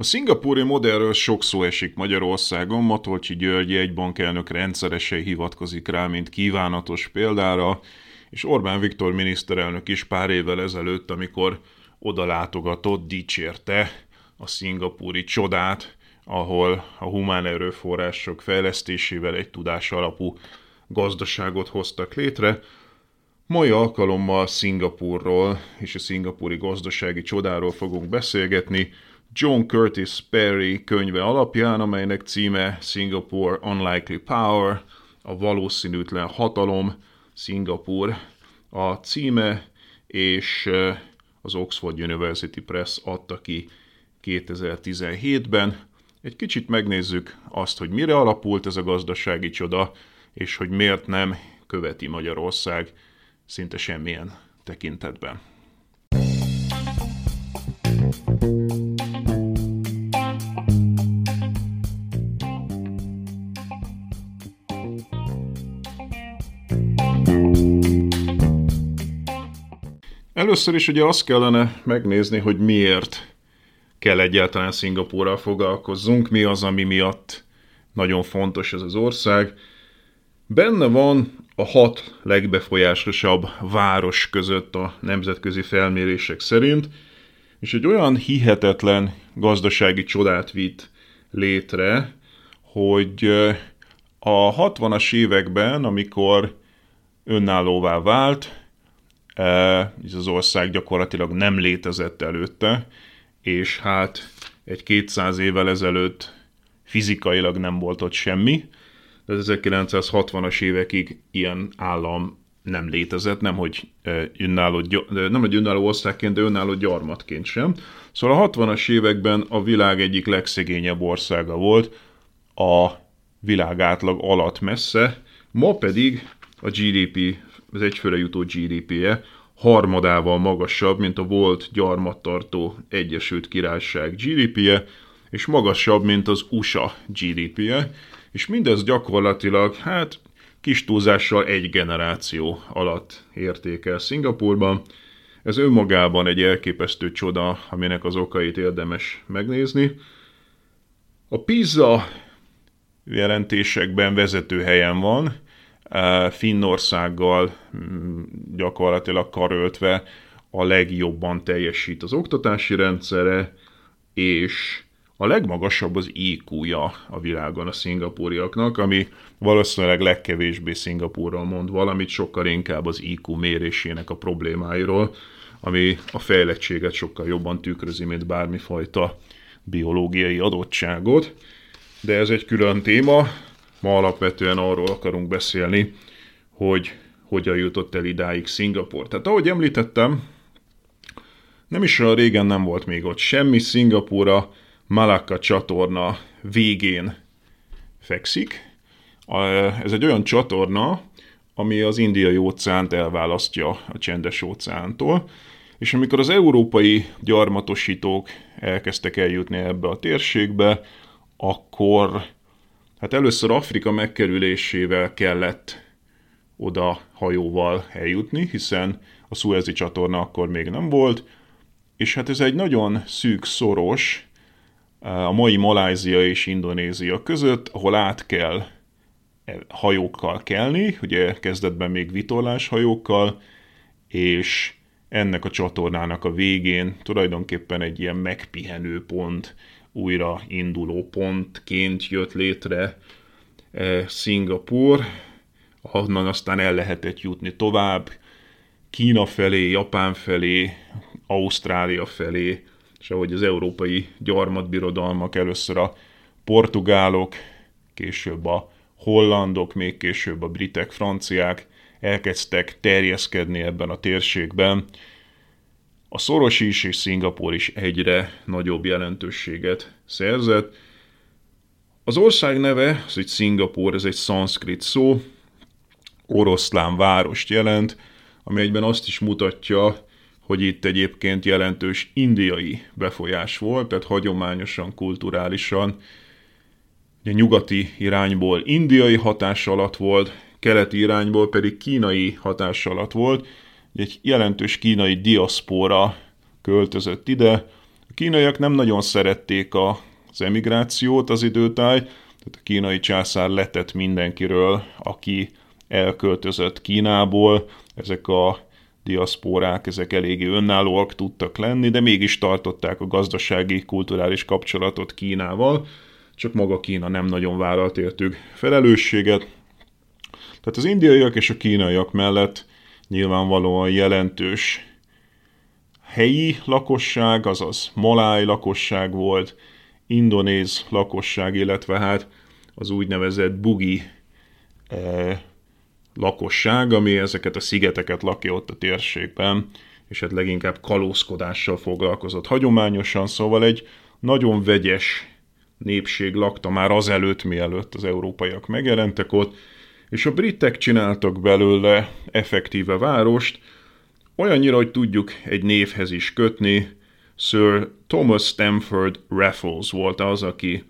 A szingapúri modellről sok szó esik Magyarországon, Matolcsi György egybankelnök rendszeresen hivatkozik rá, mint kívánatos példára, és Orbán Viktor miniszterelnök is pár évvel ezelőtt, amikor oda látogatott, dicsérte a szingapúri csodát, ahol a humán erőforrások fejlesztésével egy tudás alapú gazdaságot hoztak létre. Mai alkalommal Szingapurról és a szingapúri gazdasági csodáról fogunk beszélgetni, John Curtis Perry könyve alapján, amelynek címe Singapore Unlikely Power, a valószínűtlen hatalom, Singapur a címe, és az Oxford University Press adta ki 2017-ben. Egy kicsit megnézzük azt, hogy mire alapult ez a gazdasági csoda, és hogy miért nem követi Magyarország szinte semmilyen tekintetben. Először is ugye azt kellene megnézni, hogy miért kell egyáltalán Szingapúrral foglalkozzunk, mi az, ami miatt nagyon fontos ez az ország. Benne van a hat legbefolyásosabb város között a nemzetközi felmérések szerint, és egy olyan hihetetlen gazdasági csodát vitt létre, hogy a 60-as években, amikor önállóvá vált, ez az ország gyakorlatilag nem létezett előtte, és hát egy 200 évvel ezelőtt fizikailag nem volt ott semmi, de 1960-as évekig ilyen állam nem létezett, nem hogy önálló, nem hogy önálló országként, de önálló gyarmatként sem. Szóval a 60-as években a világ egyik legszegényebb országa volt, a világ átlag alatt messze, ma pedig a GDP az egyfőre jutó GDP-je harmadával magasabb, mint a volt gyarmattartó Egyesült Királyság GDP-je, és magasabb, mint az USA GDP-je, és mindez gyakorlatilag, hát kis túlzással egy generáció alatt értékel Szingapurban. Ez önmagában egy elképesztő csoda, aminek az okait érdemes megnézni. A PISA jelentésekben vezető helyen van, Finnországgal mm, gyakorlatilag karöltve a legjobban teljesít az oktatási rendszere, és a legmagasabb az IQ-ja a világon a szingapúriaknak, ami valószínűleg legkevésbé Szingapúrral mond valamit, sokkal inkább az IQ mérésének a problémáiról, ami a fejlettséget sokkal jobban tükrözi, mint bármifajta biológiai adottságot. De ez egy külön téma, Ma alapvetően arról akarunk beszélni, hogy hogyan jutott el idáig Szingapur. Tehát ahogy említettem, nem is olyan régen nem volt még ott semmi, Szingapúra Malacca csatorna végén fekszik. Ez egy olyan csatorna, ami az indiai óceánt elválasztja a csendes óceántól, és amikor az európai gyarmatosítók elkezdtek eljutni ebbe a térségbe, akkor Hát először Afrika megkerülésével kellett oda hajóval eljutni, hiszen a Suezi csatorna akkor még nem volt, és hát ez egy nagyon szűk, szoros, a mai Malázia és Indonézia között, ahol át kell e, hajókkal kelni, ugye kezdetben még vitorlás hajókkal, és ennek a csatornának a végén tulajdonképpen egy ilyen megpihenő pont, újra induló pontként jött létre Szingapur, ahonnan aztán el lehetett jutni tovább, Kína felé, Japán felé, Ausztrália felé, és ahogy az európai gyarmatbirodalmak először a portugálok, később a hollandok, még később a britek, franciák elkezdtek terjeszkedni ebben a térségben, a szoros is és Szingapur is egyre nagyobb jelentőséget szerzett. Az ország neve, az egy Szingapur, ez egy szanszkrit szó, oroszlán várost jelent, ami egyben azt is mutatja, hogy itt egyébként jelentős indiai befolyás volt, tehát hagyományosan, kulturálisan, ugye nyugati irányból indiai hatás alatt volt, keleti irányból pedig kínai hatás alatt volt, egy jelentős kínai diaszpóra költözött ide. A kínaiak nem nagyon szerették az emigrációt az időtáj, tehát a kínai császár letett mindenkiről, aki elköltözött Kínából. Ezek a diaszpórák, ezek eléggé önállóak tudtak lenni, de mégis tartották a gazdasági, kulturális kapcsolatot Kínával, csak maga Kína nem nagyon vállalt értük felelősséget. Tehát az indiaiak és a kínaiak mellett nyilvánvalóan jelentős. Helyi lakosság, azaz maláj lakosság volt, indonéz lakosság, illetve hát az úgynevezett bugi eh, lakosság, ami ezeket a szigeteket lakja ott a térségben, és hát leginkább kalózkodással foglalkozott hagyományosan, szóval egy nagyon vegyes népség lakta már azelőtt, mielőtt az európaiak megjelentek ott, és a britek csináltak belőle effektíve várost, olyannyira, hogy tudjuk egy névhez is kötni, Sir Thomas Stamford Raffles volt az, aki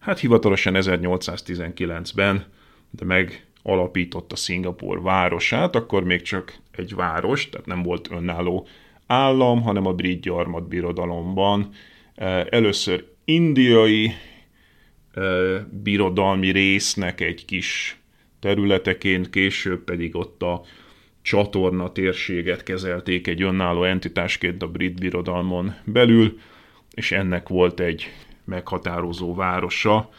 hát hivatalosan 1819-ben, de meg alapította Szingapur városát, akkor még csak egy város, tehát nem volt önálló állam, hanem a brit gyarmatbirodalomban. Először indiai birodalmi résznek egy kis területeként, később pedig ott a csatorna térséget kezelték egy önálló entitásként a brit birodalmon belül, és ennek volt egy meghatározó városa,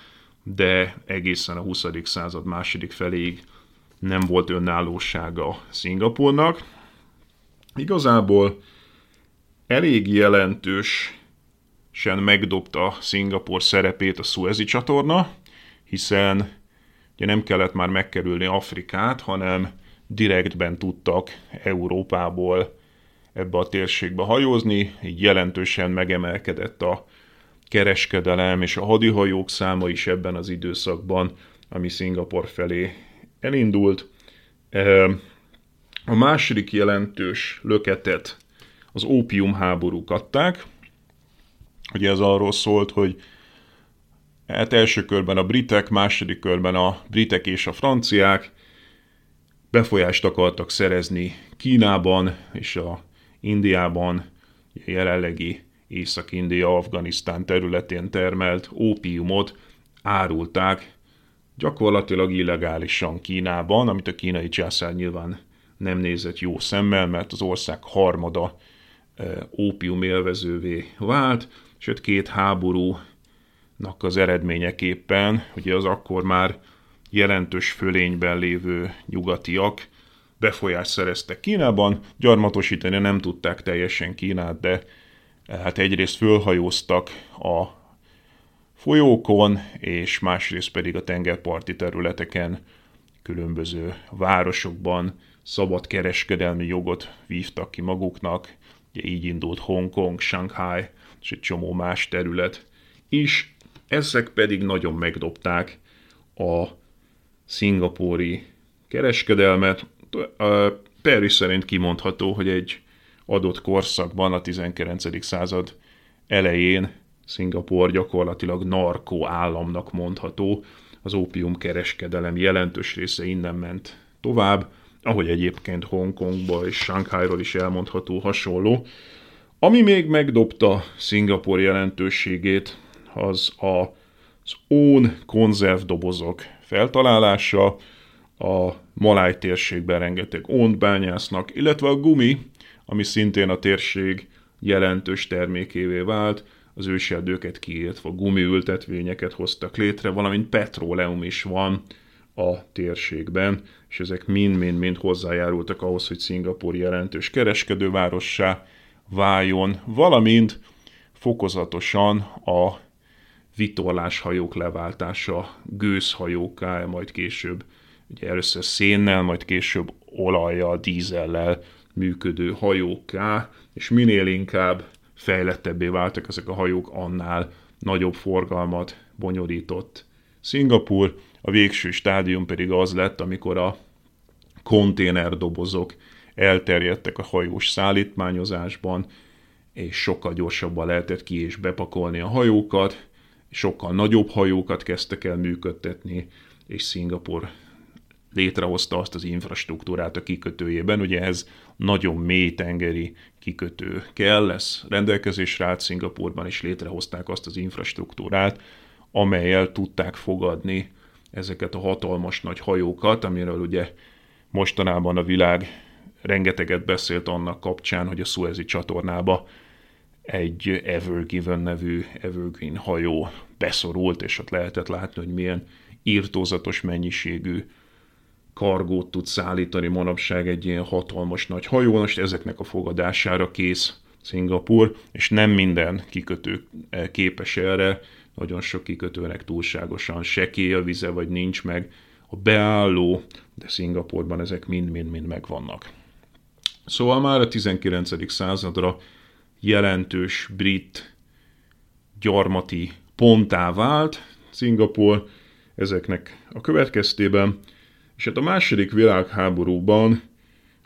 de egészen a 20. század második feléig nem volt önállósága Szingapurnak. Igazából elég jelentősen megdobta Szingapur szerepét a Suezi csatorna, hiszen ugye nem kellett már megkerülni Afrikát, hanem direktben tudtak Európából ebbe a térségbe hajózni, így jelentősen megemelkedett a kereskedelem és a hadihajók száma is ebben az időszakban, ami Szingapur felé elindult. A második jelentős löketet az ópium háborúk adták. Ugye ez arról szólt, hogy hát első körben a britek, második körben a britek és a franciák befolyást akartak szerezni Kínában és a Indiában jelenlegi Észak-India, Afganisztán területén termelt ópiumot árulták gyakorlatilag illegálisan Kínában, amit a kínai császár nyilván nem nézett jó szemmel, mert az ország harmada ópium élvezővé vált, sőt két háborúnak az eredményeképpen, ugye az akkor már jelentős fölényben lévő nyugatiak befolyást szereztek Kínában, gyarmatosítani nem tudták teljesen Kínát, de hát egyrészt fölhajóztak a folyókon, és másrészt pedig a tengerparti területeken, különböző városokban szabad kereskedelmi jogot vívtak ki maguknak, ugye így indult Hongkong, Shanghai és egy csomó más terület is, ezek pedig nagyon megdobták a szingapúri kereskedelmet. Paris szerint kimondható, hogy egy adott korszakban, a 19. század elején Szingapur gyakorlatilag narkó államnak mondható, az ópium kereskedelem jelentős része innen ment tovább, ahogy egyébként Hongkongba és Shanghairól is elmondható hasonló. Ami még megdobta Szingapur jelentőségét, az a, az ón konzervdobozok feltalálása, a Maláj térségben rengeteg ónt bányásznak, illetve a gumi, ami szintén a térség jelentős termékévé vált, az őserdőket kiírtva gumiültetvényeket hoztak létre, valamint petróleum is van a térségben, és ezek mind-mind-mind hozzájárultak ahhoz, hogy Szingapur jelentős kereskedővárossá váljon, valamint fokozatosan a vitorláshajók leváltása gőzhajóká, majd később ugye először szénnel, majd később olajjal, dízellel működő hajókká, és minél inkább fejlettebbé váltak ezek a hajók, annál nagyobb forgalmat bonyolított Szingapur. A végső stádium pedig az lett, amikor a konténerdobozok elterjedtek a hajós szállítmányozásban, és sokkal gyorsabban lehetett ki és bepakolni a hajókat, sokkal nagyobb hajókat kezdtek el működtetni, és Szingapur létrehozta azt az infrastruktúrát a kikötőjében. Ugye ez nagyon mély tengeri kikötő kell, lesz rendelkezésre állt Szingapurban, és létrehozták azt az infrastruktúrát, amelyel tudták fogadni ezeket a hatalmas nagy hajókat, amiről ugye mostanában a világ rengeteget beszélt annak kapcsán, hogy a Suezi csatornába egy Ever Given nevű Evergreen hajó beszorult, és ott lehetett látni, hogy milyen írtózatos mennyiségű kargót tud szállítani manapság egy ilyen hatalmas nagy hajó, most ezeknek a fogadására kész Szingapur, és nem minden kikötő képes erre, nagyon sok kikötőnek túlságosan sekély a vize, vagy nincs meg a beálló, de Szingapurban ezek mind-mind-mind megvannak. Szóval már a 19. századra jelentős brit gyarmati ponttá vált Szingapur ezeknek a következtében, és hát a második világháborúban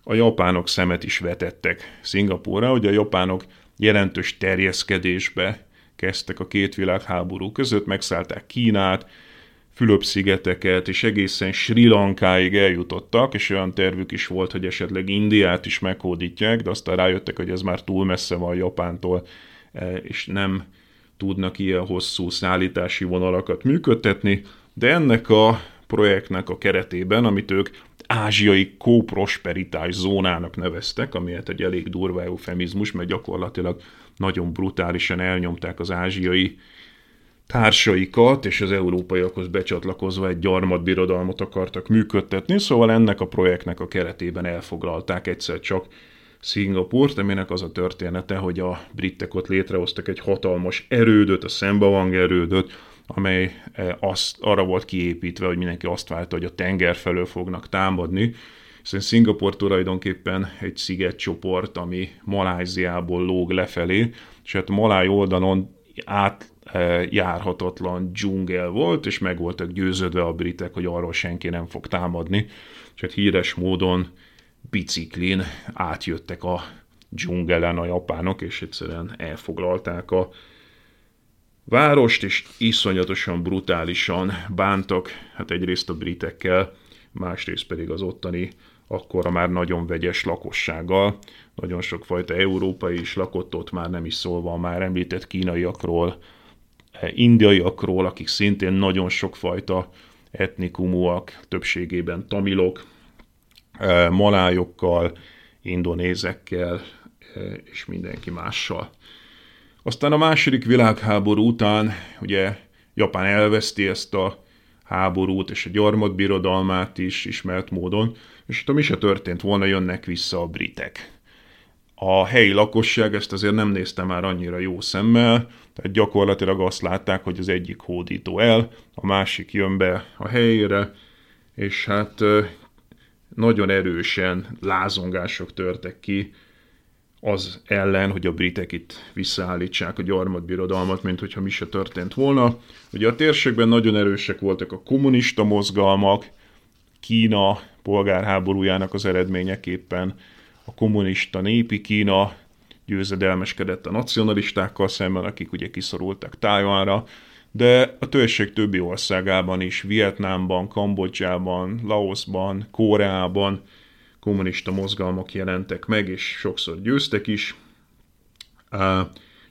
a japánok szemet is vetettek Szingapúra, hogy a japánok jelentős terjeszkedésbe kezdtek a két világháború között, megszállták Kínát, Fülöp-szigeteket, és egészen Sri Lankáig eljutottak, és olyan tervük is volt, hogy esetleg Indiát is meghódítják, de aztán rájöttek, hogy ez már túl messze van Japántól, e, és nem tudnak ilyen hosszú szállítási vonalakat működtetni, de ennek a projektnek a keretében, amit ők ázsiai kóprosperitás zónának neveztek, ami hát egy elég durva eufemizmus, mert gyakorlatilag nagyon brutálisan elnyomták az ázsiai társaikat, és az európaiakhoz becsatlakozva egy gyarmatbirodalmat akartak működtetni, szóval ennek a projektnek a keretében elfoglalták egyszer csak Szingapurt, aminek az a története, hogy a britek ott létrehoztak egy hatalmas erődöt, a Szembavang erődöt, amely e, azt, arra volt kiépítve, hogy mindenki azt várta, hogy a tenger felől fognak támadni, hiszen Szingapur tulajdonképpen egy szigetcsoport, ami Maláziából lóg lefelé, és hát Maláj oldalon át járhatatlan dzsungel volt, és meg voltak győződve a britek, hogy arról senki nem fog támadni, és hát híres módon biciklin átjöttek a dzsungelen a japánok, és egyszerűen elfoglalták a várost, és iszonyatosan brutálisan bántak, hát egyrészt a britekkel, másrészt pedig az ottani akkora már nagyon vegyes lakossággal. Nagyon sokfajta európai is lakott ott, már nem is szólva a már említett kínaiakról, indiaiakról, akik szintén nagyon sokfajta etnikumúak, többségében tamilok, eh, malájokkal, indonézekkel eh, és mindenki mással. Aztán a második világháború után ugye Japán elveszti ezt a háborút és a gyarmatbirodalmát is ismert módon, és itt mi se történt volna, jönnek vissza a britek. A helyi lakosság ezt azért nem nézte már annyira jó szemmel, tehát gyakorlatilag azt látták, hogy az egyik hódító el, a másik jön be a helyére, és hát nagyon erősen lázongások törtek ki az ellen, hogy a britek itt visszaállítsák a gyarmatbirodalmat, mint hogyha mi se történt volna. Ugye a térségben nagyon erősek voltak a kommunista mozgalmak, Kína polgárháborújának az eredményeképpen a kommunista népi Kína győzedelmeskedett a nacionalistákkal szemben, akik ugye kiszorultak Tájvánra, de a törzség többi országában is, Vietnámban, Kambodzsában, Laosban, Koreában kommunista mozgalmak jelentek meg, és sokszor győztek is,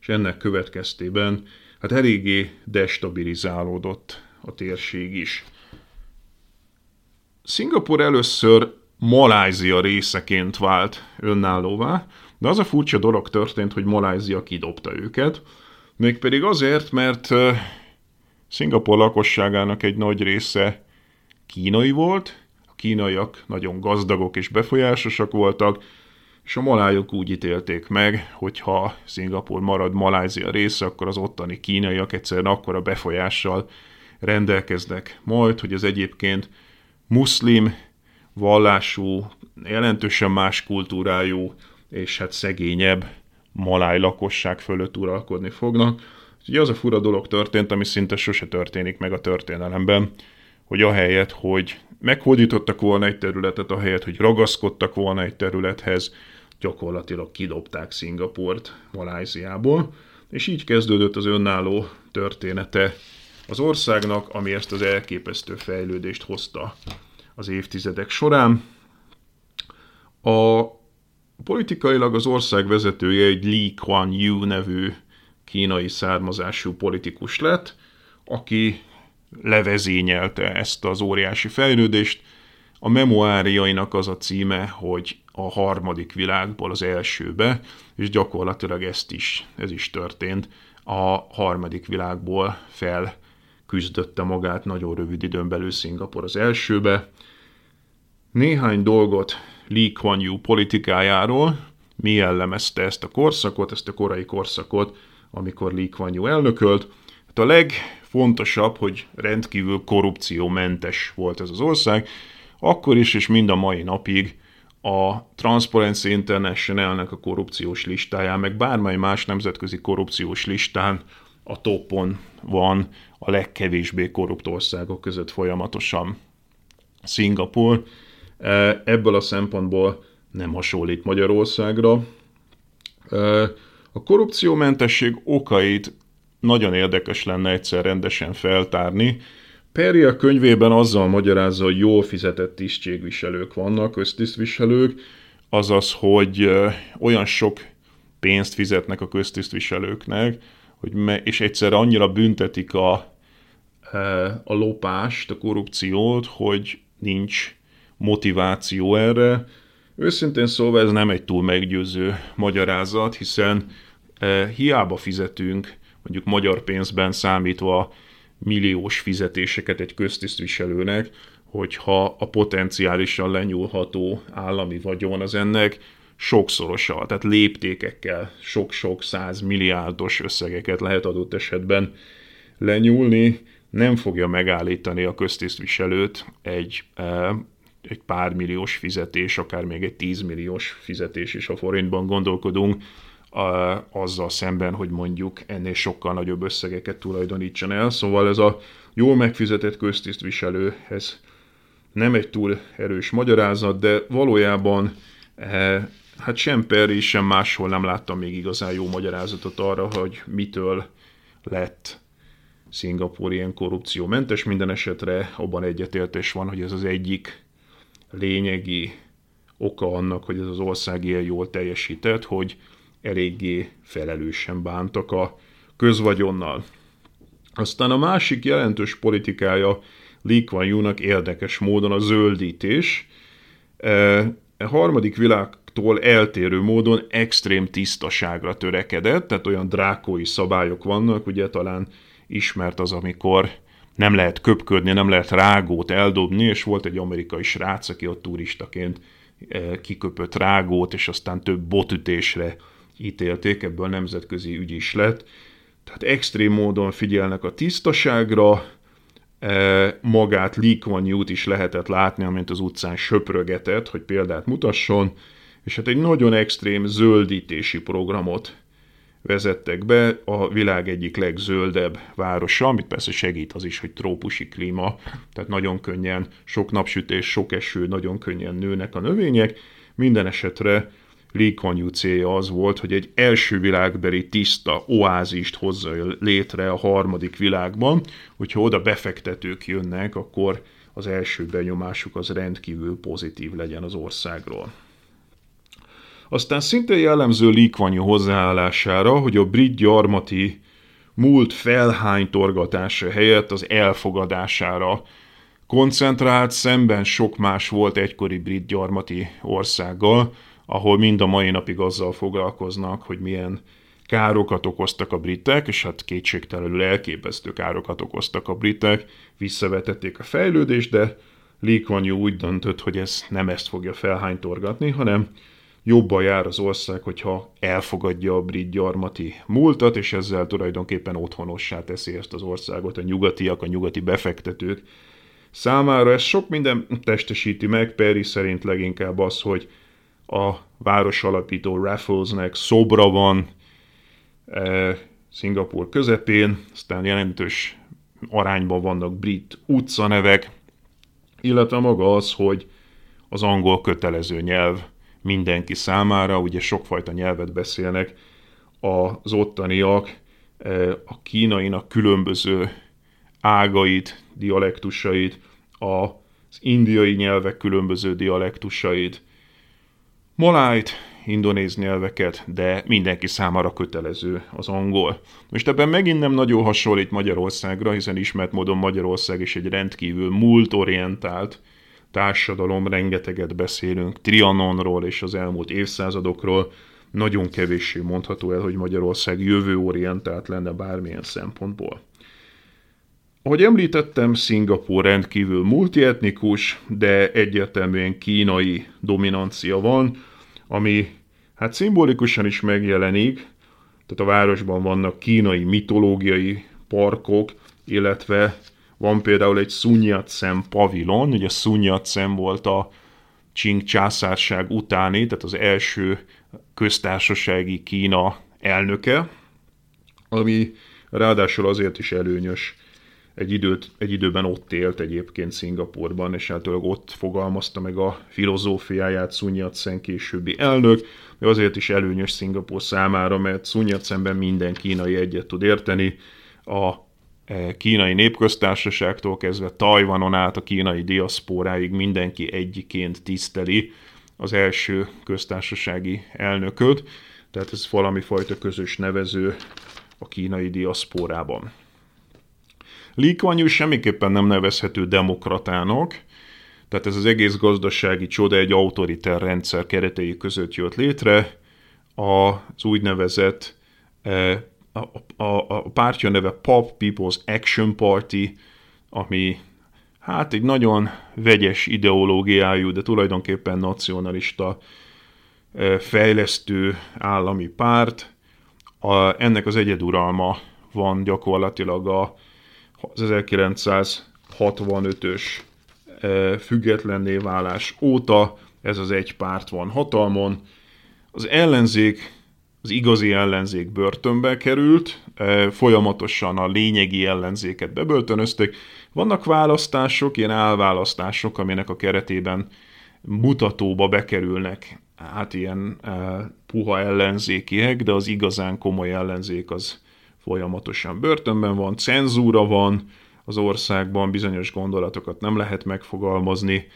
és ennek következtében hát eléggé destabilizálódott a térség is. Szingapur először Malázia részeként vált önállóvá, de az a furcsa dolog történt, hogy Malázia kidobta őket, Mégpedig azért, mert Szingapur lakosságának egy nagy része kínai volt, a kínaiak nagyon gazdagok és befolyásosak voltak, és a malájok úgy ítélték meg, hogy ha Szingapur marad Malázia része, akkor az ottani kínaiak egyszerűen akkora befolyással rendelkeznek majd, hogy az egyébként muszlim, vallású, jelentősen más kultúrájú és hát szegényebb maláj lakosság fölött uralkodni fognak. Ugye az a fura dolog történt, ami szinte sose történik meg a történelemben, hogy ahelyett, hogy meghódítottak volna egy területet, ahelyett, hogy ragaszkodtak volna egy területhez, gyakorlatilag kidobták Szingapurt Maláziából, és így kezdődött az önálló története az országnak, ami ezt az elképesztő fejlődést hozta az évtizedek során. A politikailag az ország vezetője egy Lee Kuan Yew nevű kínai származású politikus lett, aki levezényelte ezt az óriási fejlődést. A memoáriainak az a címe, hogy a harmadik világból az elsőbe, és gyakorlatilag ezt is, ez is történt. A harmadik világból fel küzdötte magát nagyon rövid időn belül Szingapur az elsőbe. Néhány dolgot Lee Kuan Yew politikájáról, mi jellemezte ezt a korszakot, ezt a korai korszakot, amikor Lee Kuan Yew elnökölt. Hát a legfontosabb, hogy rendkívül korrupciómentes volt ez az ország, akkor is és mind a mai napig a Transparency International-nek a korrupciós listáján, meg bármely más nemzetközi korrupciós listán a topon van a legkevésbé korrupt országok között folyamatosan. Szingapur ebből a szempontból nem hasonlít Magyarországra. A korrupciómentesség okait nagyon érdekes lenne egyszer rendesen feltárni. Peri a könyvében azzal magyarázza, hogy jól fizetett tisztségviselők vannak, köztisztviselők, azaz, hogy olyan sok pénzt fizetnek a köztisztviselőknek, hogy me, és egyszerre annyira büntetik a, a lopást, a korrupciót, hogy nincs motiváció erre. Őszintén szólva ez nem egy túl meggyőző magyarázat, hiszen e, hiába fizetünk, mondjuk magyar pénzben számítva milliós fizetéseket egy köztisztviselőnek, hogyha a potenciálisan lenyúlható állami vagyon az ennek sokszorosa, tehát léptékekkel sok-sok száz milliárdos összegeket lehet adott esetben lenyúlni, nem fogja megállítani a köztisztviselőt egy, e, egy pár milliós fizetés, akár még egy tízmilliós fizetés is a forintban gondolkodunk, azzal szemben, hogy mondjuk ennél sokkal nagyobb összegeket tulajdonítson el. Szóval ez a jól megfizetett köztisztviselő, ez nem egy túl erős magyarázat, de valójában e, hát sem Perry, sem máshol nem láttam még igazán jó magyarázatot arra, hogy mitől lett Szingapúr ilyen korrupciómentes. Minden esetre abban egyetértés van, hogy ez az egyik lényegi oka annak, hogy ez az ország ilyen jól teljesített, hogy eléggé felelősen bántak a közvagyonnal. Aztán a másik jelentős politikája Lee Kuan Yew-nak érdekes módon a zöldítés. E, a harmadik világ tól eltérő módon extrém tisztaságra törekedett, tehát olyan drákói szabályok vannak, ugye talán ismert az, amikor nem lehet köpködni, nem lehet rágót eldobni, és volt egy amerikai srác, aki ott turistaként eh, kiköpött rágót, és aztán több botütésre ítélték, ebből nemzetközi ügy is lett. Tehát extrém módon figyelnek a tisztaságra, eh, magát Lee Kuan is lehetett látni, amint az utcán söprögetett, hogy példát mutasson, és hát egy nagyon extrém zöldítési programot vezettek be a világ egyik legzöldebb városa, amit persze segít az is, hogy trópusi klíma, tehát nagyon könnyen, sok napsütés, sok eső, nagyon könnyen nőnek a növények. Minden esetre Lee Kuan célja az volt, hogy egy első világbeli tiszta oázist hozza létre a harmadik világban, hogyha oda befektetők jönnek, akkor az első benyomásuk az rendkívül pozitív legyen az országról. Aztán szintén jellemző Likvanyi hozzáállására, hogy a brit gyarmati múlt felhánytorgatása helyett az elfogadására koncentrált, szemben sok más volt egykori brit gyarmati országgal, ahol mind a mai napig azzal foglalkoznak, hogy milyen károkat okoztak a britek, és hát kétségtelenül elképesztő károkat okoztak a britek, visszavetették a fejlődést, de Lee Kuan Yew úgy döntött, hogy ez nem ezt fogja felhánytorgatni, hanem jobban jár az ország, hogyha elfogadja a brit gyarmati múltat, és ezzel tulajdonképpen otthonossá teszi ezt az országot a nyugatiak, a nyugati befektetők számára. Ez sok minden testesíti meg, Perry szerint leginkább az, hogy a város alapító Rafflesnek szobra van e, Szingapur közepén, aztán jelentős arányban vannak brit utcanevek, illetve maga az, hogy az angol kötelező nyelv mindenki számára, ugye sokfajta nyelvet beszélnek az ottaniak, e, a kínainak különböző ágait, dialektusait, az indiai nyelvek különböző dialektusait, malájt, indonéz nyelveket, de mindenki számára kötelező az angol. Most ebben megint nem nagyon hasonlít Magyarországra, hiszen ismert módon Magyarország is egy rendkívül múltorientált társadalom, rengeteget beszélünk Trianonról és az elmúlt évszázadokról, nagyon kevéssé mondható el, hogy Magyarország jövőorientált lenne bármilyen szempontból. Ahogy említettem, Szingapúr rendkívül multietnikus, de egyértelműen kínai dominancia van, ami hát szimbolikusan is megjelenik, tehát a városban vannak kínai mitológiai parkok, illetve van például egy Sun Yat-sen pavilon, ugye Sun Yat-sen volt a Qing császárság utáni, tehát az első köztársasági Kína elnöke, ami ráadásul azért is előnyös, egy, időt, egy időben ott élt egyébként Szingapurban, és általában ott fogalmazta meg a filozófiáját Sun Yat-sen későbbi elnök, de azért is előnyös Szingapur számára, mert Sun Yat-senben minden kínai egyet tud érteni, a kínai népköztársaságtól kezdve Tajvanon át a kínai diaszpóráig mindenki egyiként tiszteli az első köztársasági elnököt, tehát ez valami fajta közös nevező a kínai diaszpórában. Lee Kuan Yew semmiképpen nem nevezhető demokratának, tehát ez az egész gazdasági csoda egy autoriter rendszer keretei között jött létre, az úgynevezett e, a, a, a pártja neve Pop People's Action Party, ami hát egy nagyon vegyes ideológiájú, de tulajdonképpen nacionalista fejlesztő állami párt. A, ennek az egyeduralma van gyakorlatilag az 1965-ös e, függetlenné válás óta ez az egy párt van hatalmon. Az ellenzék, az igazi ellenzék börtönbe került, e, folyamatosan a lényegi ellenzéket bebörtönözték. Vannak választások, ilyen elválasztások, aminek a keretében mutatóba bekerülnek hát ilyen e, puha ellenzékiek, de az igazán komoly ellenzék az folyamatosan börtönben van, cenzúra van az országban, bizonyos gondolatokat nem lehet megfogalmazni,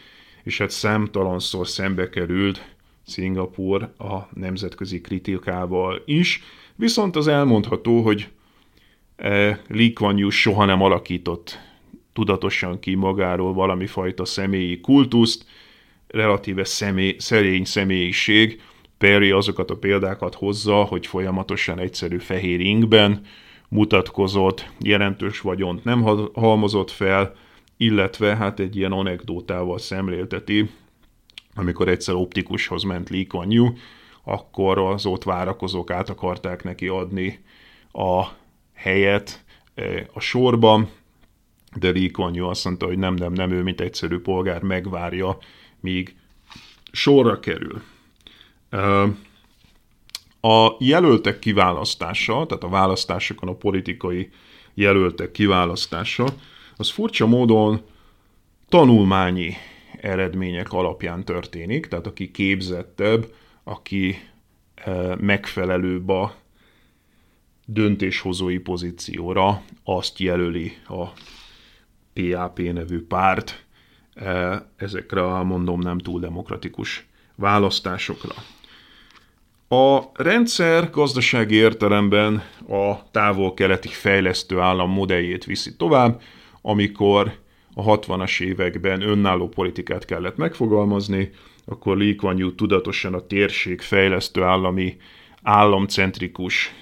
és hát számtalanszor szembe került Szingapur a nemzetközi kritikával is, viszont az elmondható, hogy eh, Lee Kuan Yew soha nem alakított tudatosan ki magáról valami fajta személyi kultuszt, relatíve személy, szerény személyiség, Perry azokat a példákat hozza, hogy folyamatosan egyszerű fehér ingben mutatkozott, jelentős vagyont nem halmozott fel, illetve hát egy ilyen anekdótával szemlélteti, amikor egyszer optikushoz ment Lee Kuan Yew, akkor az ott várakozók át akarták neki adni a helyet e, a sorban, de Lee Kuan Yew azt mondta, hogy nem, nem, nem, ő mint egyszerű polgár megvárja, míg sorra kerül. A jelöltek kiválasztása, tehát a választásokon a politikai jelöltek kiválasztása, az furcsa módon tanulmányi eredmények alapján történik, tehát aki képzettebb, aki megfelelőbb a döntéshozói pozícióra, azt jelöli a PAP nevű párt ezekre a mondom nem túl demokratikus választásokra. A rendszer gazdasági értelemben a távol-keleti fejlesztő állam modelljét viszi tovább, amikor a 60-as években önálló politikát kellett megfogalmazni, akkor Lee Kuan Yew tudatosan a térség fejlesztő állami államcentrikus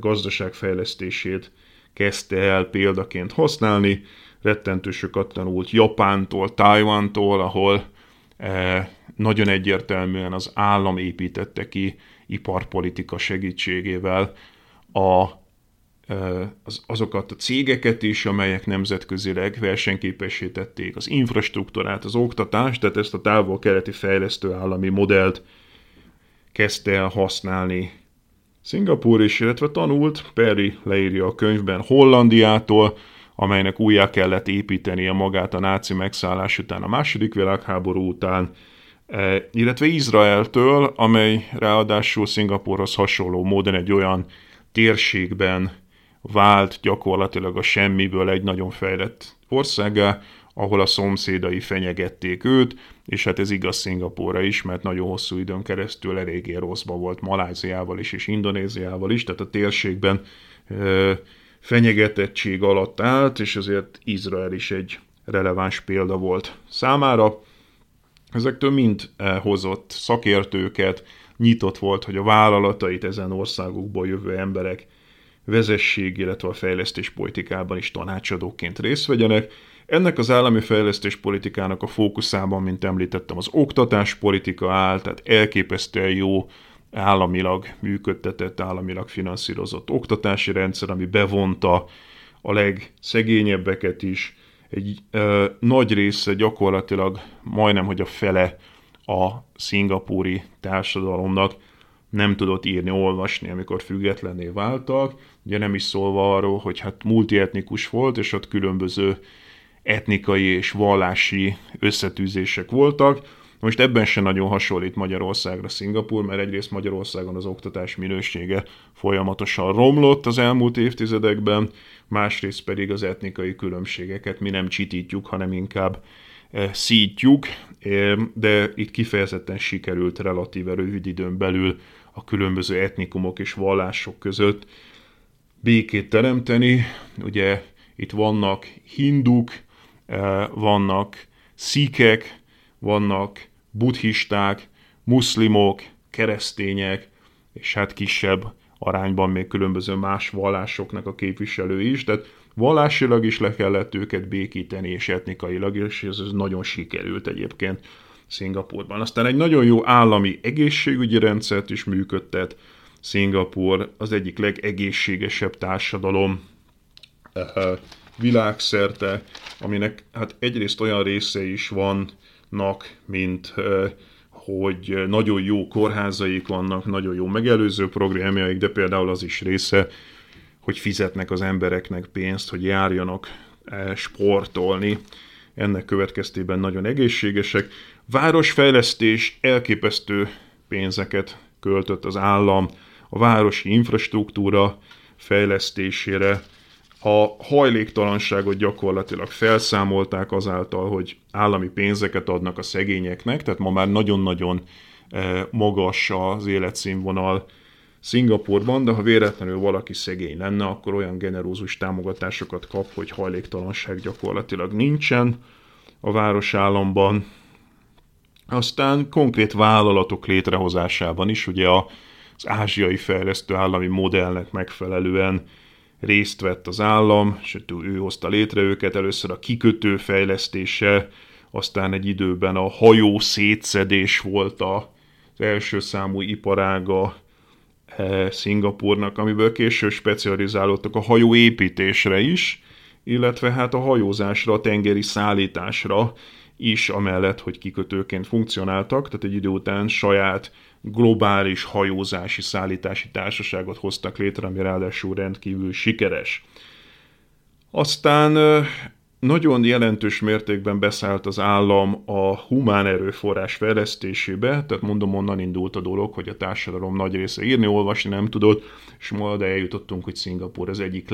gazdaságfejlesztését kezdte el példaként használni, rettentő sokat tanult Japántól, Tajvantól, ahol eh, nagyon egyértelműen az állam építette ki iparpolitika segítségével a, eh, az, azokat a cégeket is, amelyek nemzetközileg versenyképessé tették az infrastruktúrát, az oktatást, tehát ezt a távol-keleti fejlesztő állami modellt kezdte el használni Szingapúr is, illetve tanult, Perry leírja a könyvben Hollandiától, amelynek újjá kellett építenie magát a náci megszállás után, a második világháború után, e, illetve Izraeltől, amely ráadásul Szingapurhoz hasonló módon egy olyan térségben vált gyakorlatilag a semmiből egy nagyon fejlett országá, ahol a szomszédai fenyegették őt, és hát ez igaz Szingapúra is, mert nagyon hosszú időn keresztül eléggé rosszba volt Maláziával is, és Indonéziával is, tehát a térségben fenyegetettség alatt állt, és ezért Izrael is egy releváns példa volt számára. Ezektől mind hozott szakértőket, nyitott volt, hogy a vállalatait ezen országokból jövő emberek vezesség, illetve a fejlesztés politikában is tanácsadóként részt vegyenek. Ennek az állami fejlesztés politikának a fókuszában, mint említettem, az oktatáspolitika áll, tehát elképesztően jó államilag működtetett, államilag finanszírozott oktatási rendszer, ami bevonta a legszegényebbeket is. Egy ö, nagy része gyakorlatilag majdnem, hogy a fele a szingapúri társadalomnak nem tudott írni, olvasni, amikor függetlenné váltak. Ugye nem is szólva arról, hogy hát multietnikus volt, és ott különböző etnikai és vallási összetűzések voltak. Most ebben sem nagyon hasonlít Magyarországra Szingapur, mert egyrészt Magyarországon az oktatás minősége folyamatosan romlott az elmúlt évtizedekben, másrészt pedig az etnikai különbségeket mi nem csitítjuk, hanem inkább eh, szítjuk, de itt kifejezetten sikerült relatíve rövid időn belül a különböző etnikumok és vallások között békét teremteni. Ugye itt vannak hinduk, eh, vannak szíkek, vannak buddhisták, muszlimok, keresztények, és hát kisebb arányban még különböző más vallásoknak a képviselői is, tehát vallásilag is le kellett őket békíteni, és etnikailag is, és ez nagyon sikerült egyébként Szingapurban. Aztán egy nagyon jó állami egészségügyi rendszert is működtet Szingapur, az egyik legegészségesebb társadalom eh, világszerte, aminek hát egyrészt olyan része is vannak, mint eh, hogy nagyon jó kórházaik vannak, nagyon jó megelőző programjaik, de például az is része, hogy fizetnek az embereknek pénzt, hogy járjanak eh, sportolni. Ennek következtében nagyon egészségesek. Városfejlesztés elképesztő pénzeket költött az állam a városi infrastruktúra fejlesztésére, a hajléktalanságot gyakorlatilag felszámolták azáltal, hogy állami pénzeket adnak a szegényeknek, tehát ma már nagyon-nagyon eh, magas az életszínvonal Szingapurban, de ha véletlenül valaki szegény lenne, akkor olyan generózus támogatásokat kap, hogy hajléktalanság gyakorlatilag nincsen a városállamban. Aztán konkrét vállalatok létrehozásában is, ugye az ázsiai fejlesztő állami modellnek megfelelően részt vett az állam, és ő hozta létre őket, először a kikötő fejlesztése, aztán egy időben a hajó szétszedés volt az első számú iparága e, Szingapurnak, amiből később specializálódtak a hajó építésre is, illetve hát a hajózásra, a tengeri szállításra is, amellett, hogy kikötőként funkcionáltak, tehát egy idő után saját globális hajózási szállítási társaságot hoztak létre, ami ráadásul rendkívül sikeres. Aztán nagyon jelentős mértékben beszállt az állam a humán erőforrás fejlesztésébe, tehát mondom, onnan indult a dolog, hogy a társadalom nagy része írni, olvasni nem tudott, és ma oda eljutottunk, hogy Szingapur az egyik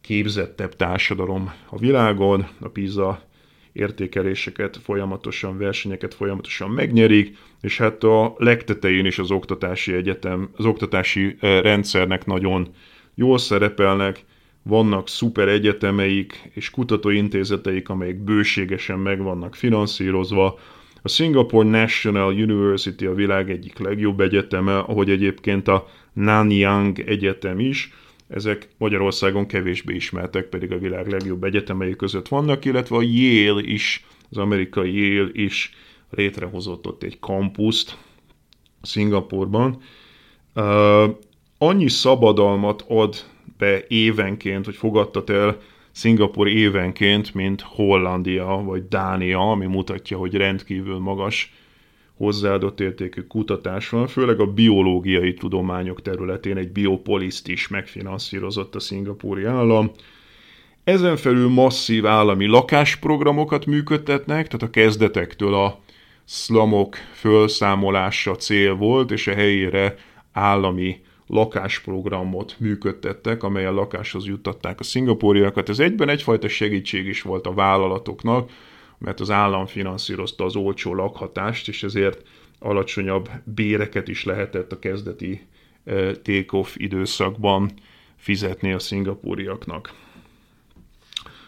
legképzettebb társadalom a világon, a PISA értékeléseket folyamatosan, versenyeket folyamatosan megnyerik, és hát a legtetején is az oktatási egyetem, az oktatási eh, rendszernek nagyon jól szerepelnek, vannak szuper egyetemeik és kutatóintézeteik, amelyek bőségesen meg vannak finanszírozva. A A Singapore National University a világ egyik legjobb egyeteme, ahogy egyébként a Nanyang Egyetem is, ezek Magyarországon kevésbé ismertek, pedig a világ legjobb egyetemei között vannak, illetve a Yale is, az amerikai Yale is létrehozott ott egy kampuszt Szingapurban. Uh, annyi szabadalmat ad be évenként, hogy fogadtat el Szingapur évenként, mint Hollandia vagy Dánia, ami mutatja, hogy rendkívül magas hozzáadott értékű kutatás van, főleg a biológiai tudományok területén egy biopoliszt is megfinanszírozott a szingapúri állam. Ezen felül masszív állami lakásprogramokat működtetnek, tehát a kezdetektől a szlamok felszámolása cél volt, és a helyére állami lakásprogramot működtettek, amely a lakáshoz juttatták a szingapúriakat. Ez egyben egyfajta segítség is volt a vállalatoknak, mert az állam finanszírozta az olcsó lakhatást, és ezért alacsonyabb béreket is lehetett a kezdeti take-off időszakban fizetni a szingapúriaknak.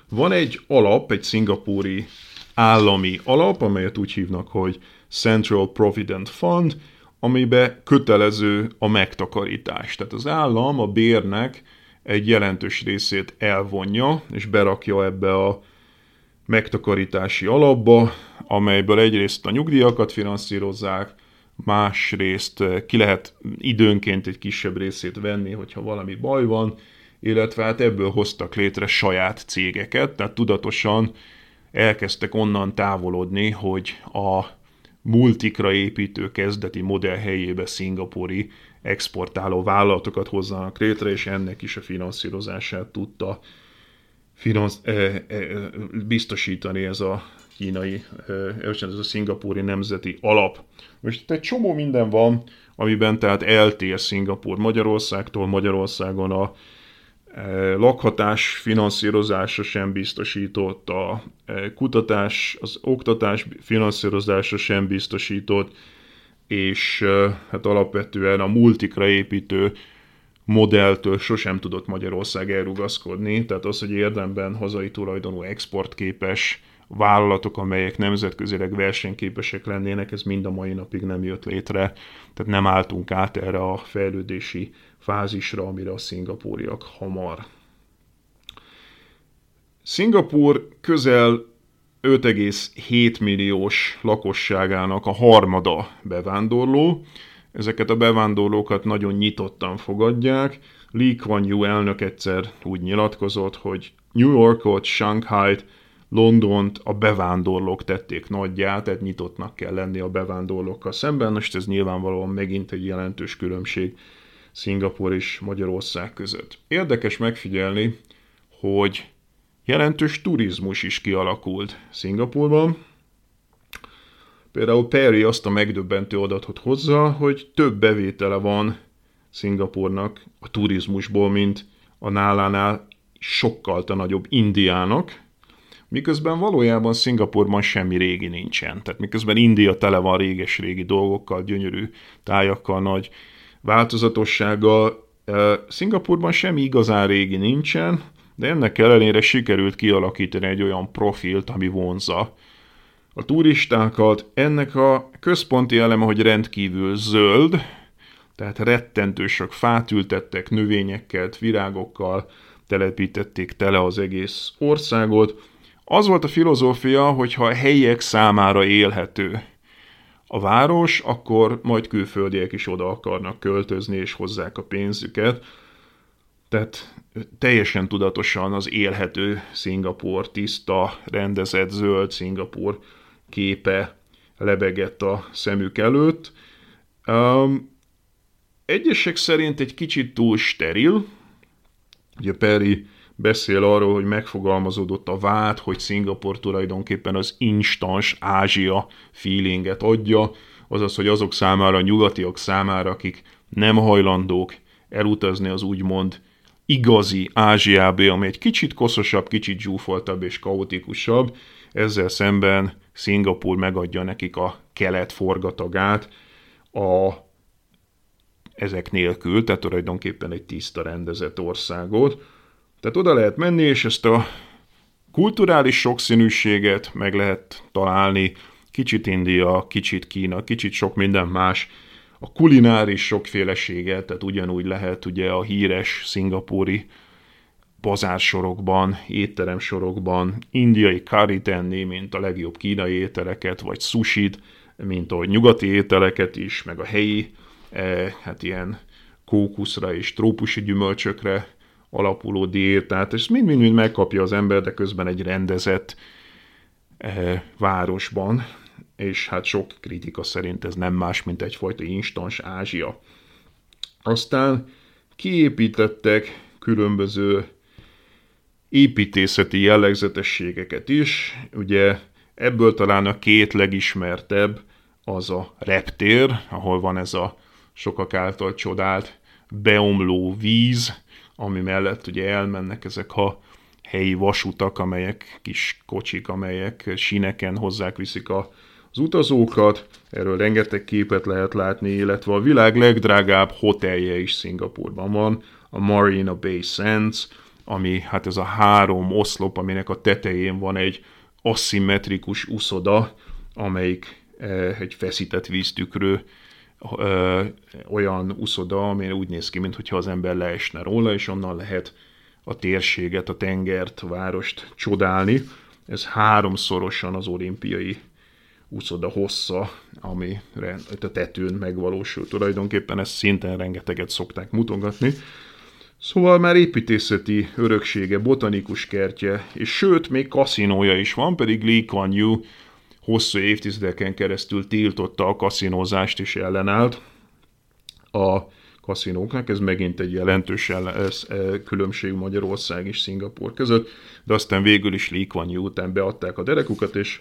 Van egy alap, egy szingapúri állami alap, amelyet úgy hívnak, hogy Central Provident Fund, amibe kötelező a megtakarítás. Tehát az állam a bérnek egy jelentős részét elvonja, és berakja ebbe a megtakarítási alapba, amelyből egyrészt a nyugdíjakat finanszírozzák, másrészt ki lehet időnként egy kisebb részét venni, hogyha valami baj van, illetve hát ebből hoztak létre saját cégeket, tehát tudatosan elkezdtek onnan távolodni, hogy a multikra építő kezdeti modell helyébe szingapúri exportáló vállalatokat hozzanak létre, és ennek is a finanszírozását tudta finansz, e, e, biztosítani ez a kínai, ez a szingapúri nemzeti alap. Most egy csomó minden van, amiben tehát eltér Szingapúr Magyarországtól, Magyarországon a lakhatás finanszírozása sem biztosított, a kutatás, az oktatás finanszírozása sem biztosított, és hát alapvetően a multikra építő modelltől sosem tudott Magyarország elrugaszkodni, tehát az, hogy érdemben hazai tulajdonú exportképes vállalatok, amelyek nemzetközileg versenyképesek lennének, ez mind a mai napig nem jött létre, tehát nem álltunk át erre a fejlődési fázisra, amire a szingapúriak hamar. Szingapúr közel 5,7 milliós lakosságának a harmada bevándorló, ezeket a bevándorlókat nagyon nyitottan fogadják. Lee Kuan Yew elnök egyszer úgy nyilatkozott, hogy New Yorkot, Shanghai-t, Londont a bevándorlók tették nagyját, tehát nyitottnak kell lenni a bevándorlókkal szemben. Most ez nyilvánvalóan megint egy jelentős különbség Szingapur és Magyarország között. Érdekes megfigyelni, hogy jelentős turizmus is kialakult Szingapurban, Például Perry azt a megdöbbentő adatot hozza, hogy több bevétele van Szingapurnak a turizmusból, mint a nálánál sokkal nagyobb Indiának, miközben valójában Szingapurban semmi régi nincsen. Tehát miközben India tele van réges-régi dolgokkal, gyönyörű tájakkal, nagy változatossággal, Szingapurban semmi igazán régi nincsen, de ennek ellenére sikerült kialakítani egy olyan profilt, ami vonza a turistákat. Ennek a központi eleme, hogy rendkívül zöld, tehát rettentő sok fát ültettek, növényekkel, virágokkal telepítették tele az egész országot. Az volt a filozófia, hogy ha a helyiek számára élhető a város, akkor majd külföldiek is oda akarnak költözni és hozzák a pénzüket. Tehát teljesen tudatosan az élhető Szingapur, tiszta, rendezett, zöld Szingapur képe lebegett a szemük előtt. Um, egyesek szerint egy kicsit túl steril. Ugye Perry beszél arról, hogy megfogalmazódott a vád, hogy Szingapur tulajdonképpen az instans Ázsia feelinget adja, azaz, hogy azok számára, a nyugatiak számára, akik nem hajlandók elutazni az úgymond igazi Ázsiába, ami egy kicsit koszosabb, kicsit zsúfoltabb és kaotikusabb, ezzel szemben Szingapúr megadja nekik a kelet forgatagát a ezek nélkül, tehát tulajdonképpen egy tiszta rendezett országot. Tehát oda lehet menni, és ezt a kulturális sokszínűséget meg lehet találni, kicsit India, kicsit Kína, kicsit sok minden más. A kulináris sokfélesége, tehát ugyanúgy lehet ugye a híres szingapúri bazársorokban, étteremsorokban indiai curry tenni, mint a legjobb kínai ételeket, vagy sushit, mint a nyugati ételeket is, meg a helyi, eh, hát ilyen kókuszra és trópusi gyümölcsökre alapuló diétát, és mind-mind megkapja az ember, de közben egy rendezett eh, városban, és hát sok kritika szerint ez nem más, mint egyfajta instans Ázsia. Aztán kiépítettek különböző építészeti jellegzetességeket is. Ugye ebből talán a két legismertebb az a reptér, ahol van ez a sokak által csodált beomló víz, ami mellett ugye elmennek ezek a helyi vasutak, amelyek kis kocsik, amelyek síneken hozzák viszik a, az utazókat. Erről rengeteg képet lehet látni, illetve a világ legdrágább hotelje is Szingapurban van, a Marina Bay Sands, ami hát ez a három oszlop, aminek a tetején van egy aszimmetrikus uszoda, amelyik eh, egy feszített víztükrő eh, olyan uszoda, ami úgy néz ki, mintha az ember leesne róla, és onnan lehet a térséget, a tengert, a várost csodálni. Ez háromszorosan az olimpiai uszoda hossza, amire a tetőn megvalósul. Tulajdonképpen ezt szinten rengeteget szokták mutogatni. Szóval már építészeti öröksége, botanikus kertje, és sőt, még kaszinója is van, pedig Lee Kuan Yew hosszú évtizedeken keresztül tiltotta a kaszinózást és ellenállt a kaszinóknak. Ez megint egy jelentős ellen, ez, e, különbség Magyarország és Szingapur között, de aztán végül is Lee Kuan Yew után beadták a derekukat, és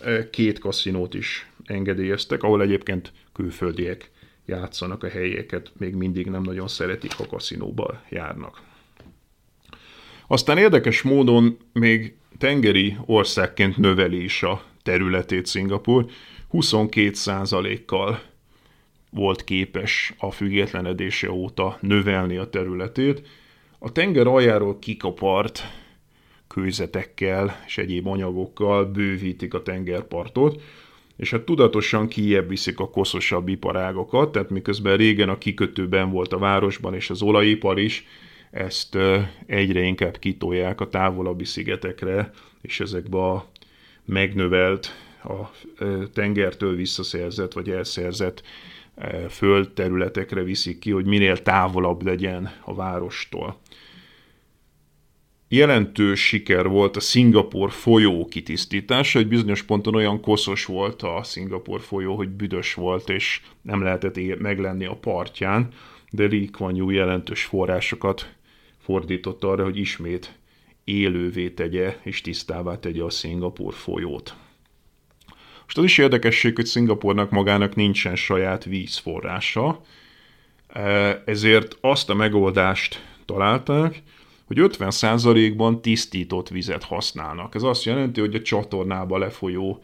e, két kaszinót is engedélyeztek, ahol egyébként külföldiek játszanak a helyeket, még mindig nem nagyon szeretik, ha kaszinóba járnak. Aztán érdekes módon még tengeri országként növeli is a területét Szingapur, 22%-kal volt képes a függetlenedése óta növelni a területét. A tenger aljáról kikapart kőzetekkel és egyéb anyagokkal bővítik a tengerpartot, és hát tudatosan kijebb viszik a koszosabb iparágokat, tehát miközben régen a kikötőben volt a városban és az olajipar is, ezt egyre inkább kitolják a távolabbi szigetekre, és ezekbe a megnövelt, a tengertől visszaszerzett vagy elszerzett földterületekre viszik ki, hogy minél távolabb legyen a várostól jelentős siker volt a Szingapur folyó kitisztítása, egy bizonyos ponton olyan koszos volt a Szingapur folyó, hogy büdös volt, és nem lehetett meglenni a partján, de Lee Kuan Yew jelentős forrásokat fordított arra, hogy ismét élővé tegye és tisztává tegye a Szingapur folyót. Most az is érdekesség, hogy Szingapurnak magának nincsen saját vízforrása, ezért azt a megoldást találták, hogy 50%-ban tisztított vizet használnak. Ez azt jelenti, hogy a csatornába lefolyó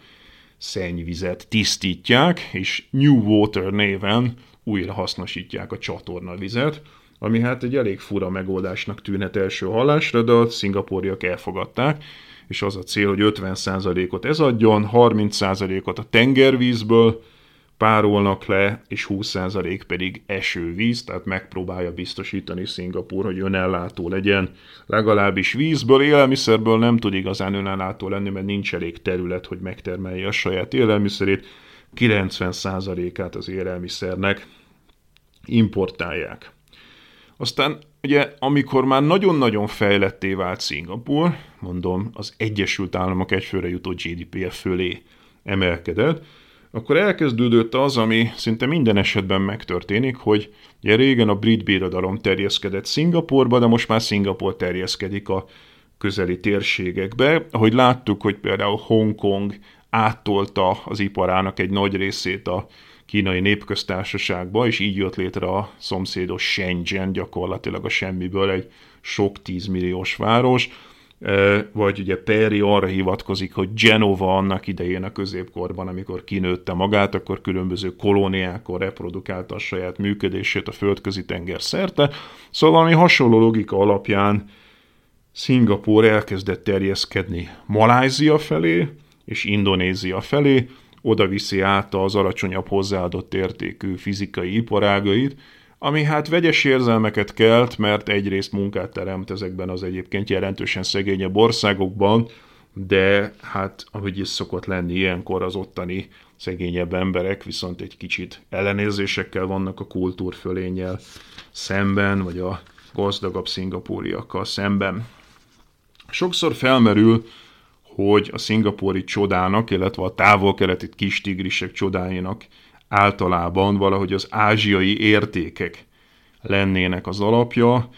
szennyvizet tisztítják, és New Water néven újra hasznosítják a csatornavizet, ami hát egy elég fura megoldásnak tűnhet első hallásra, de a szingapúriak elfogadták, és az a cél, hogy 50%-ot ez adjon, 30%-ot a tengervízből, párolnak le, és 20% pedig esővíz, tehát megpróbálja biztosítani Szingapur, hogy önellátó legyen, legalábbis vízből, élelmiszerből nem tud igazán önellátó lenni, mert nincs elég terület, hogy megtermelje a saját élelmiszerét, 90%-át az élelmiszernek importálják. Aztán ugye, amikor már nagyon-nagyon fejletté vált Szingapur, mondom, az Egyesült Államok egyfőre jutó GDP-e fölé emelkedett, akkor elkezdődött az, ami szinte minden esetben megtörténik, hogy ugye régen a brit birodalom terjeszkedett Szingapurba, de most már Szingapur terjeszkedik a közeli térségekbe. Ahogy láttuk, hogy például Hongkong áttolta az iparának egy nagy részét a kínai népköztársaságba, és így jött létre a szomszédos Shenzhen, gyakorlatilag a semmiből egy sok tízmilliós város, vagy ugye Perry arra hivatkozik, hogy Genova annak idején a középkorban, amikor kinőtte magát, akkor különböző kolóniákon reprodukálta a saját működését a földközi tenger szerte. Szóval valami hasonló logika alapján Szingapúr elkezdett terjeszkedni Malázia felé és Indonézia felé, oda viszi át az alacsonyabb hozzáadott értékű fizikai iparágait, ami hát vegyes érzelmeket kelt, mert egyrészt munkát teremt ezekben az egyébként jelentősen szegényebb országokban, de hát ahogy is szokott lenni ilyenkor az ottani szegényebb emberek viszont egy kicsit ellenérzésekkel vannak a kultúrfölénnyel szemben, vagy a gazdagabb szingapúriakkal szemben. Sokszor felmerül, hogy a szingapúri csodának, illetve a távol-keleti kis tigrisek csodáinak általában valahogy az ázsiai értékek lennének az alapja.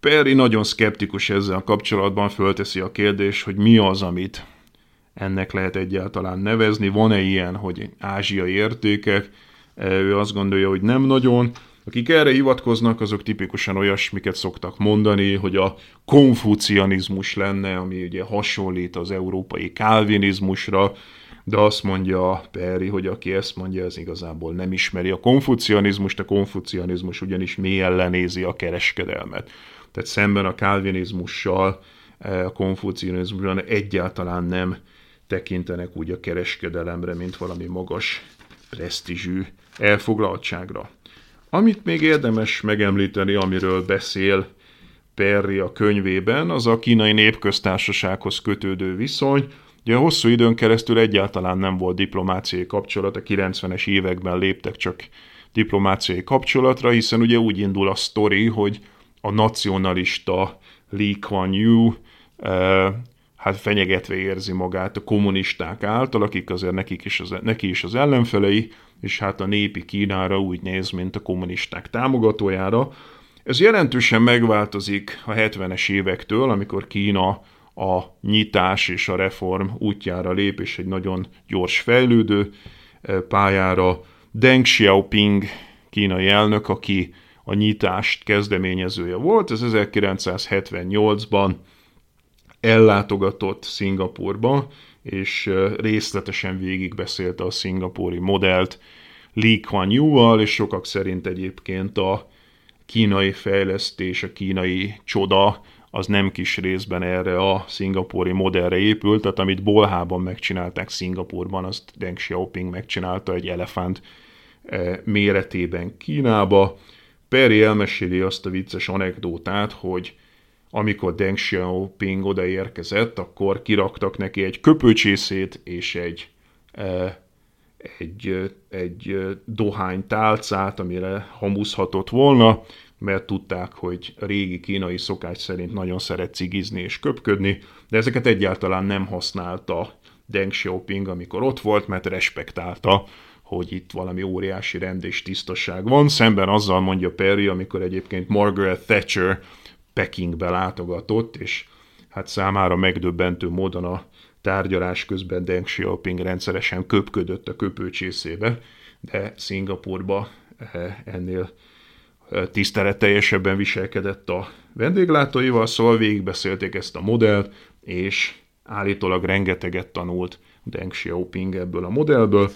Perry nagyon szkeptikus ezzel kapcsolatban, fölteszi a kérdés, hogy mi az, amit ennek lehet egyáltalán nevezni. Van-e ilyen, hogy ázsiai értékek? Ő azt gondolja, hogy nem nagyon. Akik erre hivatkoznak, azok tipikusan olyasmiket szoktak mondani, hogy a konfucianizmus lenne, ami ugye hasonlít az európai kálvinizmusra, de azt mondja Perry, hogy aki ezt mondja, az igazából nem ismeri a konfucianizmust, a konfucianizmus ugyanis mély ellenézi a kereskedelmet. Tehát szemben a kálvinizmussal, a konfucianizmusban egyáltalán nem tekintenek úgy a kereskedelemre, mint valami magas presztízsű elfoglaltságra. Amit még érdemes megemlíteni, amiről beszél Perry a könyvében, az a kínai népköztársasághoz kötődő viszony. Ugye hosszú időn keresztül egyáltalán nem volt diplomáciai kapcsolat, a 90-es években léptek csak diplomáciai kapcsolatra, hiszen ugye úgy indul a sztori, hogy a nacionalista Lee Kuan Yew eh, hát fenyegetve érzi magát a kommunisták által, akik azért nekik is az, neki is az ellenfelei, és hát a népi Kínára úgy néz, mint a kommunisták támogatójára. Ez jelentősen megváltozik a 70-es évektől, amikor Kína a nyitás és a reform útjára lép, és egy nagyon gyors fejlődő e, pályára. Deng Xiaoping kínai elnök, aki a nyitást kezdeményezője volt, ez 1978-ban ellátogatott Szingapurba, és részletesen végigbeszélte a szingapúri modellt Lee Kuan Yew-val, és sokak szerint egyébként a kínai fejlesztés, a kínai csoda, az nem kis részben erre a szingapúri modellre épült, tehát amit Bolhában megcsinálták Szingapurban, azt Deng Xiaoping megcsinálta egy elefánt méretében Kínába. Perry elmeséli azt a vicces anekdótát, hogy amikor Deng Xiaoping odaérkezett, akkor kiraktak neki egy köpőcsészét és egy, e, egy, egy dohány tálcát, amire hamuszhatott volna, mert tudták, hogy régi kínai szokás szerint nagyon szeret cigizni és köpködni, de ezeket egyáltalán nem használta Deng Xiaoping, amikor ott volt, mert respektálta, hogy itt valami óriási rend és tisztaság van. Szemben azzal mondja Perry, amikor egyébként Margaret Thatcher Pekingbe látogatott, és hát számára megdöbbentő módon a tárgyalás közben Deng Xiaoping rendszeresen köpködött a köpőcsészébe, de Szingapurba eh, ennél tiszteletteljesebben viselkedett a vendéglátóival, szóval végigbeszélték ezt a modellt, és állítólag rengeteget tanult Deng Xiaoping ebből a modellből.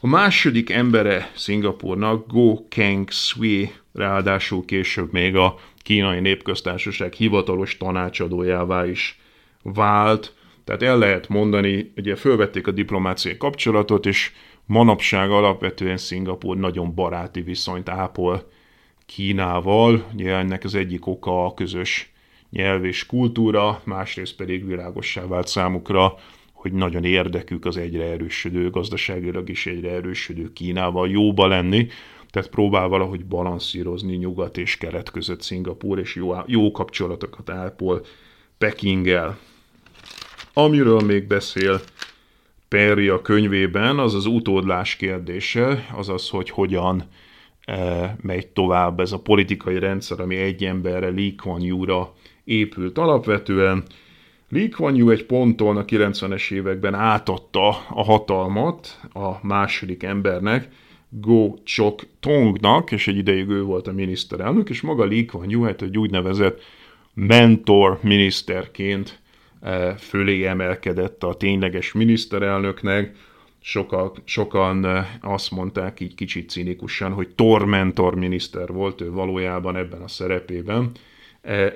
A második embere Szingapurnak Go Keng Sui, ráadásul később még a kínai népköztársaság hivatalos tanácsadójává is vált. Tehát el lehet mondani, ugye fölvették a diplomáciai kapcsolatot, és manapság alapvetően Szingapur nagyon baráti viszonyt ápol Kínával. Ugye ennek az egyik oka a közös nyelv és kultúra, másrészt pedig világossá vált számukra, hogy nagyon érdekük az egyre erősödő, gazdaságilag is egyre erősödő Kínával jóba lenni, tehát próbál valahogy balanszírozni nyugat és kelet között Szingapúr, és jó, jó kapcsolatokat ápol Pekinggel. Amiről még beszél Perry a könyvében, az az utódlás kérdése, azaz, hogy hogyan e, megy tovább ez a politikai rendszer, ami egy emberre, Lee Kuan Yew-ra épült alapvetően. Lee Kuan Yew egy ponton a 90-es években átadta a hatalmat a második embernek, Go Chok Tongnak, és egy ideig ő volt a miniszterelnök, és maga Lee Kuan Yew, hát egy úgynevezett mentor miniszterként fölé emelkedett a tényleges miniszterelnöknek, Soka, sokan azt mondták így kicsit cinikusan, hogy tormentor miniszter volt ő valójában ebben a szerepében,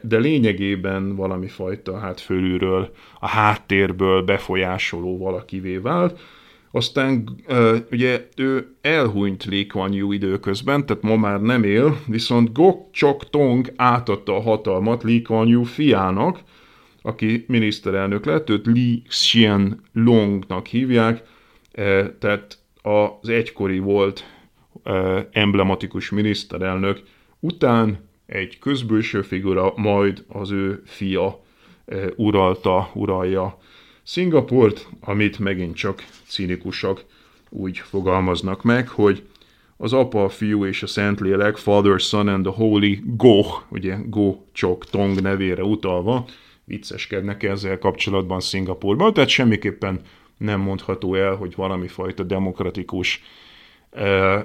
de lényegében valami fajta hát fölülről, a háttérből befolyásoló valakivé vált, Aztán ugye ő elhunyt Lee Kuan Yew időközben, tehát ma már nem él, viszont Gok Chok Tong átadta a hatalmat Lee Kuan Yew fiának, aki miniszterelnök lett, őt Lee Hsien Longnak hívják, tehát az egykori volt emblematikus miniszterelnök után egy közbőső figura, majd az ő fia uralta, uralja Szingapurt, amit megint csak cínikusak úgy fogalmaznak meg, hogy az apa, a fiú és a Szentlélek, Father, Son and the Holy Go, ugye Go Chok Tong nevére utalva, vicceskednek ezzel kapcsolatban Szingapurban, tehát semmiképpen nem mondható el, hogy valami fajta demokratikus eh,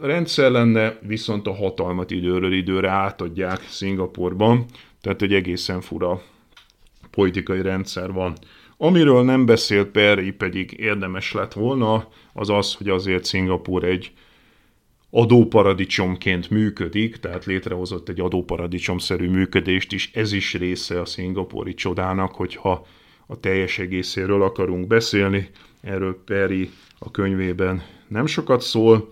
rendszer lenne, viszont a hatalmat időről időre átadják Szingapurban, tehát egy egészen fura politikai rendszer van. Amiről nem beszélt Perry, pedig érdemes lett volna, az az, hogy azért Szingapur egy adóparadicsomként működik, tehát létrehozott egy adóparadicsomszerű működést is, ez is része a szingapúri csodának, hogyha a teljes egészéről akarunk beszélni, erről Perry a könyvében nem sokat szól.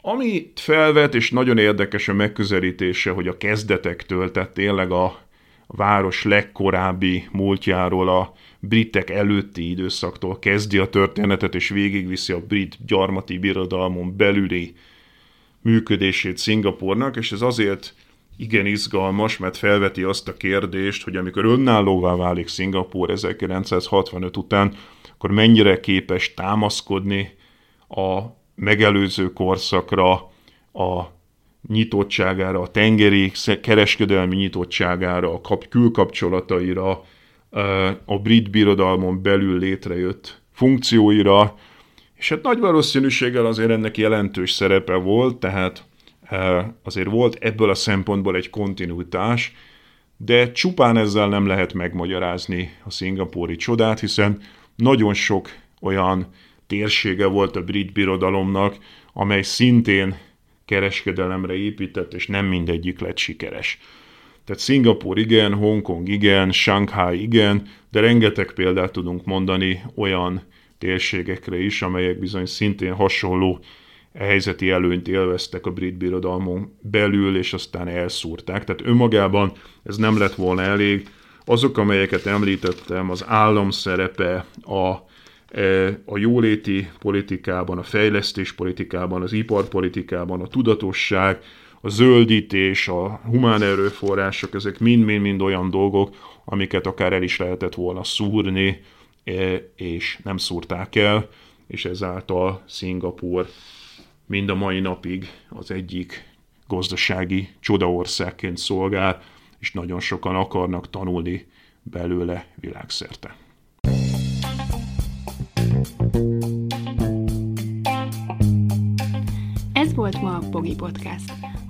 Amit felvet, és nagyon érdekes a megközelítése, hogy a kezdetektől, tehát tényleg a város legkorábbi múltjáról, a britek előtti időszaktól kezdi a történetet, és végigviszi a brit gyarmati birodalmon belüli működését Szingapurnak, és ez azért igen izgalmas, mert felveti azt a kérdést, hogy amikor önállóvá válik Szingapur 1965 után, akkor mennyire képes támaszkodni a megelőző korszakra, a nyitottságára, a tengeri kereskedelmi nyitottságára, a kap- külkapcsolataira, a brit birodalmon belül létrejött funkcióira, és hát nagy valószínűséggel azért ennek jelentős szerepe volt, tehát azért volt ebből a szempontból egy kontinuitás, de csupán ezzel nem lehet megmagyarázni a szingapúri csodát, hiszen nagyon sok olyan térsége volt a brit birodalomnak, amely szintén kereskedelemre épített, és nem mindegyik lett sikeres. Tehát Szingapur igen, Hongkong igen, Shanghai igen, de rengeteg példát tudunk mondani olyan térségekre is, amelyek bizony szintén hasonló helyzeti előnyt élveztek a brit birodalmon belül, és aztán elszúrták. Tehát önmagában ez nem lett volna elég. Azok, amelyeket említettem, az állam szerepe, a, e, a jóléti politikában, a fejlesztés politikában, az iparpolitikában, a tudatosság, a zöldítés, a humán erőforrások, ezek mind-mind-mind olyan dolgok, amiket akár el is lehetett volna szúrni, és nem szúrták el, és ezáltal Szingapur mind a mai napig az egyik gazdasági csodaországként szolgál, és nagyon sokan akarnak tanulni belőle világszerte. Ez volt ma a Pogi Podcast.